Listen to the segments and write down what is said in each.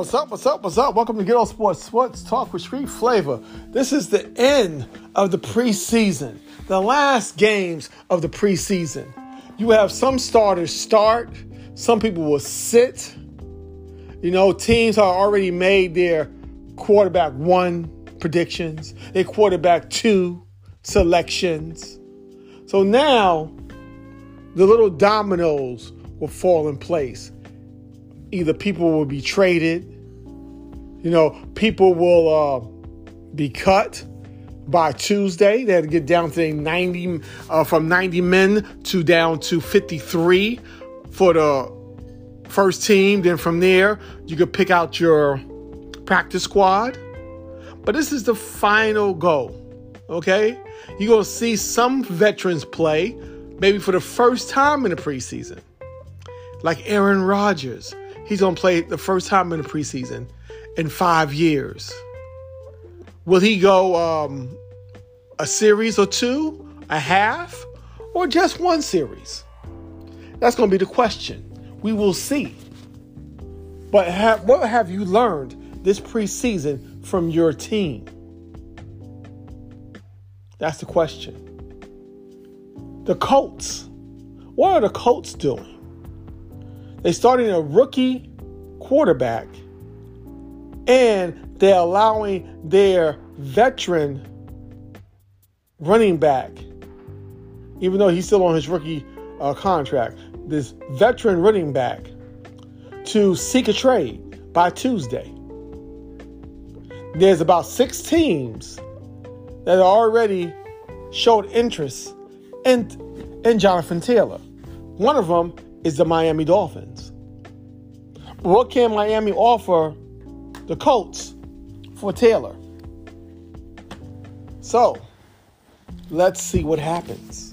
What's up? What's up? What's up? Welcome to Get On Sports Sports Talk with Street Flavor. This is the end of the preseason, the last games of the preseason. You have some starters start, some people will sit. You know, teams are already made their quarterback one predictions, their quarterback two selections. So now the little dominoes will fall in place. Either people will be traded, you know, people will uh, be cut by Tuesday. They had to get down to 90, uh, from 90 men to down to 53 for the first team. Then from there, you could pick out your practice squad. But this is the final go, okay? You're to see some veterans play, maybe for the first time in the preseason. Like Aaron Rodgers, he's going to play the first time in the preseason in five years? Will he go um, a series or two, a half, or just one series? That's going to be the question. We will see. But what have you learned this preseason from your team? That's the question. The Colts. What are the Colts doing? They starting a rookie quarterback and they're allowing their veteran running back, even though he's still on his rookie uh, contract, this veteran running back to seek a trade by Tuesday. There's about six teams that already showed interest in, in Jonathan Taylor. One of them is the Miami Dolphins. What can Miami offer the Colts for Taylor. So, let's see what happens.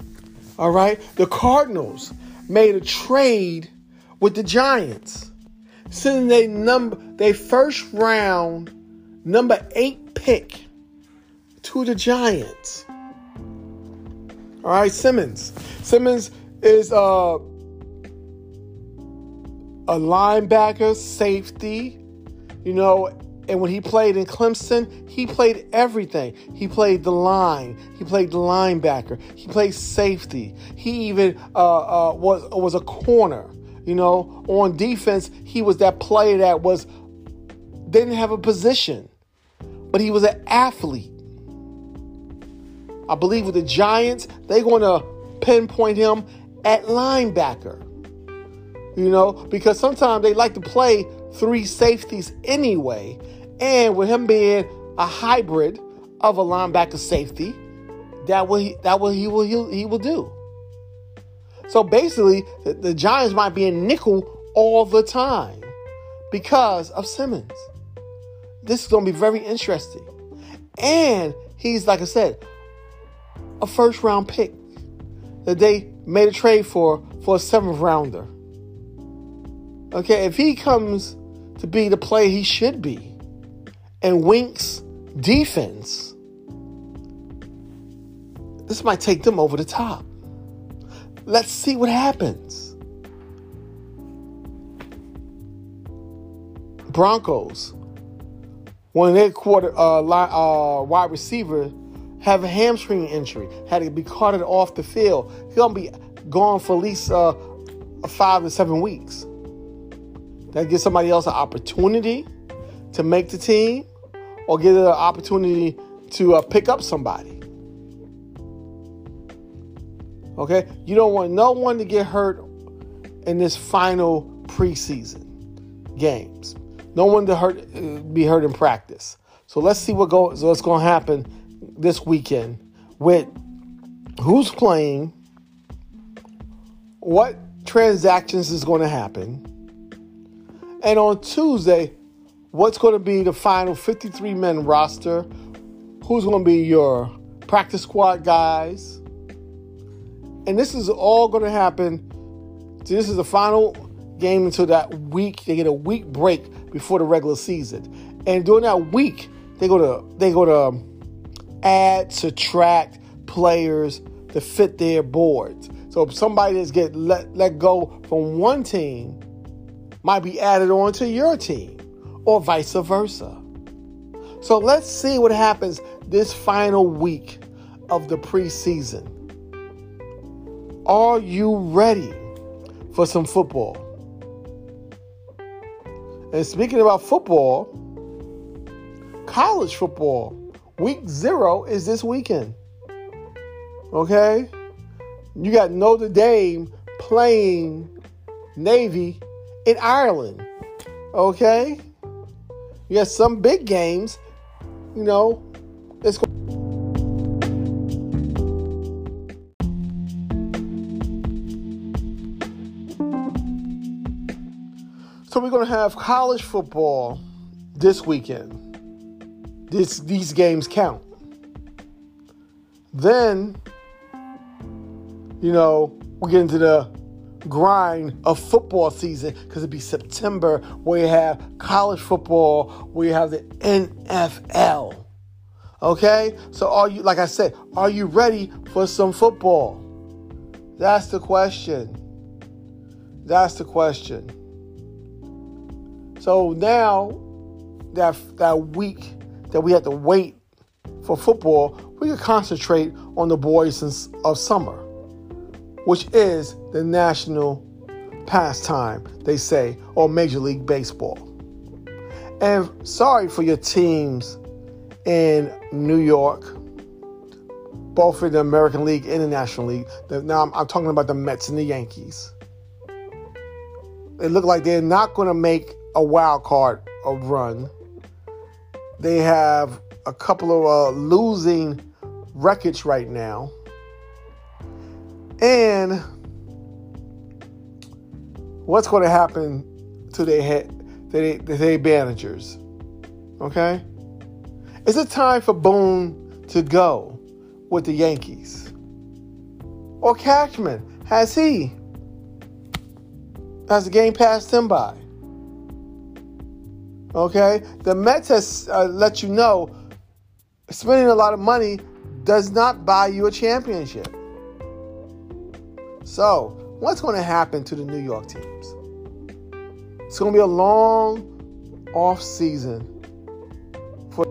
All right? The Cardinals made a trade with the Giants, sending they number they first round number 8 pick to the Giants. All right, Simmons. Simmons is uh, a linebacker, safety, you know, and when he played in Clemson, he played everything. He played the line. He played the linebacker. He played safety. He even uh, uh, was was a corner. You know, on defense, he was that player that was didn't have a position, but he was an athlete. I believe with the Giants, they're going to pinpoint him at linebacker. You know, because sometimes they like to play three safeties anyway. And with him being a hybrid of a linebacker safety, that will he, that will he will he, he will do. So basically, the, the Giants might be in nickel all the time because of Simmons. This is going to be very interesting. And he's, like I said, a first round pick that they made a trade for for a seventh rounder. Okay, if he comes to be the player he should be. And Wink's defense, this might take them over the top. Let's see what happens. Broncos, one of their quarter uh, uh, wide receiver have a hamstring injury, had to be carted off the field. He's gonna be gone for at least uh, five to seven weeks. That gives somebody else an opportunity to make the team or get an opportunity to uh, pick up somebody. Okay? You don't want no one to get hurt in this final preseason games. No one to hurt uh, be hurt in practice. So let's see what goes what's going to happen this weekend with who's playing, what transactions is going to happen, and on Tuesday, what's going to be the final 53 men roster? Who's going to be your practice squad guys? And this is all going to happen. So this is the final game until that week. They get a week break before the regular season. And during that week, they go to they go to um, add, subtract players to fit their boards. So if somebody that's get let, let go from one team, might be added on to your team. or vice versa. So let's see what happens this final week of the preseason. Are you ready for some football? And speaking about football, college football, week zero is this weekend. Okay? You got Notre Dame playing Navy in Ireland. Okay? You got some big games. You know, it's going So we're going to have college football this weekend. This these games count. Then you know, we get into the grind of football season because it'd be September where you have college football, where you have the NFL. Okay? So are you like I said, are you ready for some football? That's the question. That's the question. So now that that week that we had to wait for football, we can concentrate on the boys of summer which is the national pastime, they say, or Major League Baseball. And sorry for your teams in New York, both in the American League and the National League. Now I'm, I'm talking about the Mets and the Yankees. They look like they're not going to make a wild card a run. They have a couple of uh, losing records right now. And what's going to happen to their head, to their, managers? Okay, is it time for Boone to go with the Yankees? Or Cashman has he? Has the game passed him by? Okay, the Mets has uh, let you know spending a lot of money does not buy you a championship. So, what's going to happen to the New York teams? It's going to be a long off season for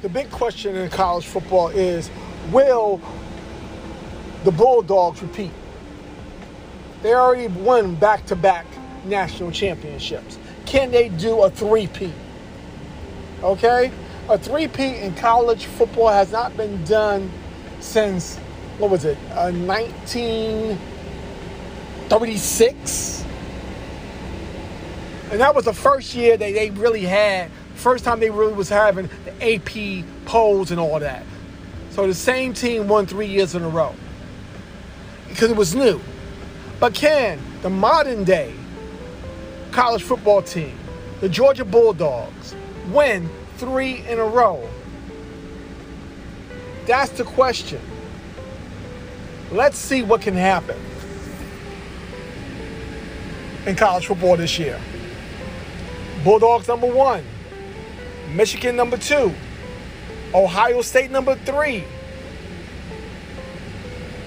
The big question in college football is will the Bulldogs repeat? They already won back to back national championships. Can they do a three-peat? Okay? A three-peat in college football has not been done since, what was it, uh, 1936? And that was the first year that they really had, first time they really was having the AP polls and all that. So the same team won three years in a row because it was new. But can the modern day college football team, the Georgia Bulldogs, win three in a row? That's the question. Let's see what can happen in college football this year. Bulldogs number one, Michigan number two, Ohio State number three,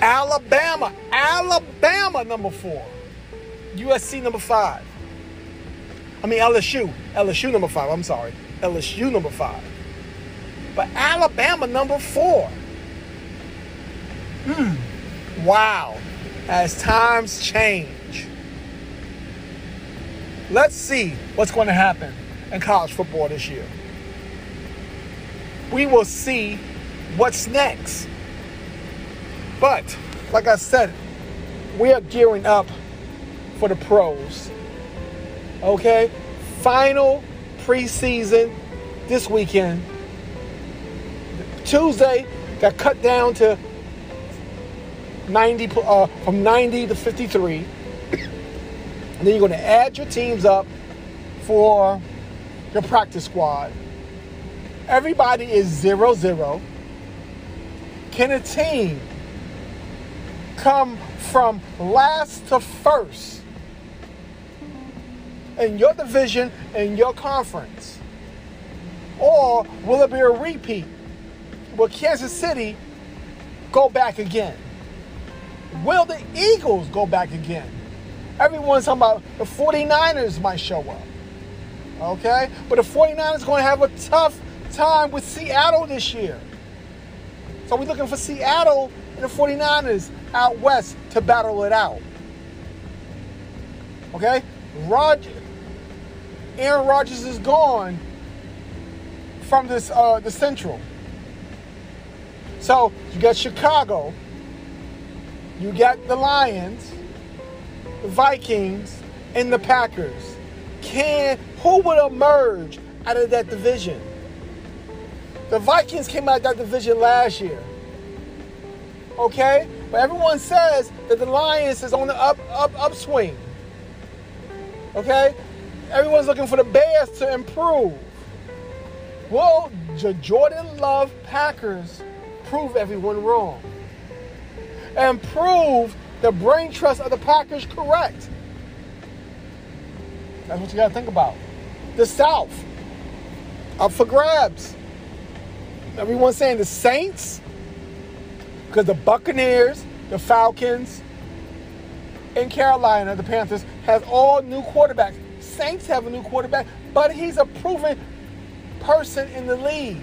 Alabama, Alabama number four, USC number five. I mean LSU, LSU number five. I'm sorry, LSU number five. But Alabama number four. Hmm. Wow. As times change. Let's see what's going to happen in college football this year. We will see what's next. But, like I said, we are gearing up for the pros. Okay? Final preseason this weekend. Tuesday got cut down to 90 uh, from 90 to 53. And then you're going to add your teams up for your practice squad. Everybody is 0 0. Can a team come from last to first in your division, in your conference? Or will it be a repeat? Will Kansas City go back again? Will the Eagles go back again? Everyone's talking about the 49ers might show up. Okay? But the 49ers going to have a tough time with Seattle this year. So we're looking for Seattle and the 49ers out west to battle it out. Okay? Roger, Aaron Rodgers is gone from this uh, the Central. So you got Chicago, you got the Lions, the Vikings, and the Packers. Can who would emerge out of that division? The Vikings came out of that division last year. Okay? But everyone says that the Lions is on the up up upswing. Okay? Everyone's looking for the Bears to improve. Will the Jordan Love Packers prove everyone wrong? And prove the brain trust of the Packers correct? That's what you got to think about. The South, up for grabs. Everyone's saying the Saints, because the Buccaneers, the Falcons, and Carolina, the Panthers, has all new quarterbacks. Saints have a new quarterback, but he's a proven person in the league.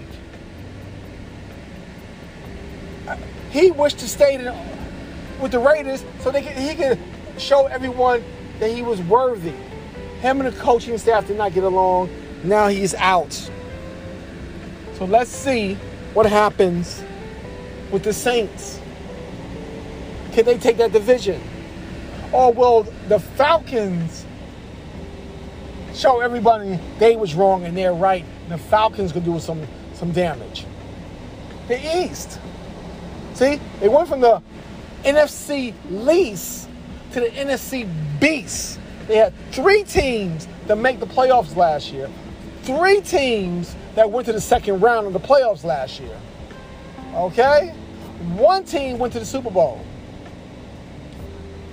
He wished to stay with the Raiders so they could, he could show everyone that he was worthy. Him and the coaching staff did not get along. Now he's out. So let's see what happens with the Saints. Can they take that division? Or will the Falcons show everybody they was wrong and they're right? The Falcons could do some, some damage. The East. See, they went from the NFC least to the NFC beast. They had three teams that make the playoffs last year. Three teams that went to the second round of the playoffs last year. Okay? One team went to the Super Bowl.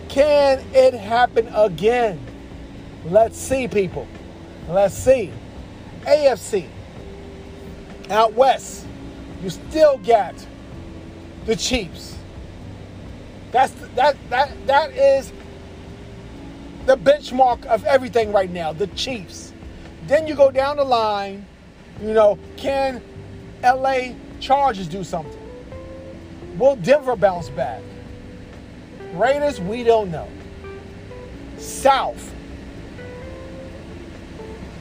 Can it happen again? Let's see, people. Let's see. AFC. Out west, you still got the Chiefs. That's that that that is the benchmark of everything right now, the Chiefs. Then you go down the line, you know, can LA Chargers do something? Will Denver bounce back? Raiders, we don't know. South.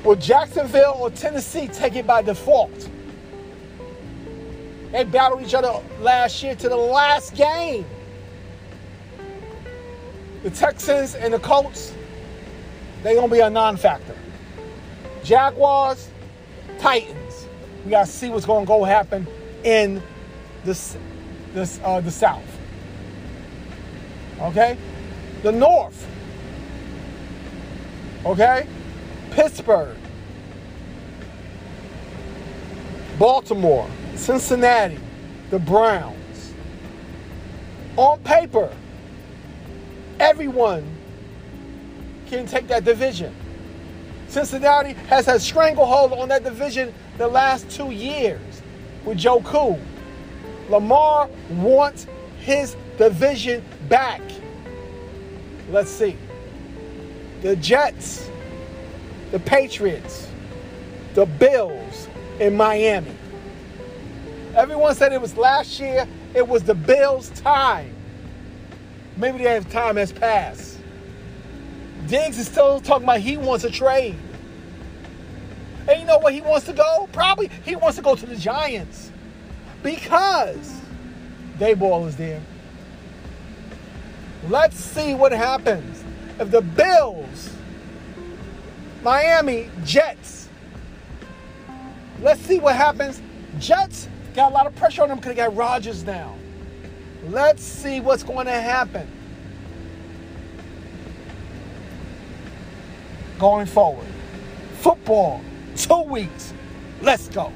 Will Jacksonville or Tennessee take it by default? They battled each other last year to the last game. The Texans and the Colts, they're going to be a non factor. Jaguars, Titans. We got to see what's going to go happen in this, this, uh, the South. Okay? The North. Okay? Pittsburgh. Baltimore. Cincinnati. The Browns. On paper, everyone can take that division. Cincinnati has had stranglehold on that division the last two years with Joe Cool. Lamar wants his division back. Let's see. The Jets, the Patriots, the Bills in Miami. Everyone said it was last year, it was the Bills' time. Maybe their time has passed. Diggs is still talking about he wants a trade. And you know where he wants to go? Probably he wants to go to the Giants because Daboll is there. Let's see what happens if the Bills, Miami Jets. Let's see what happens. Jets got a lot of pressure on them because they got Rodgers now. Let's see what's going to happen going forward. Football, two weeks. Let's go.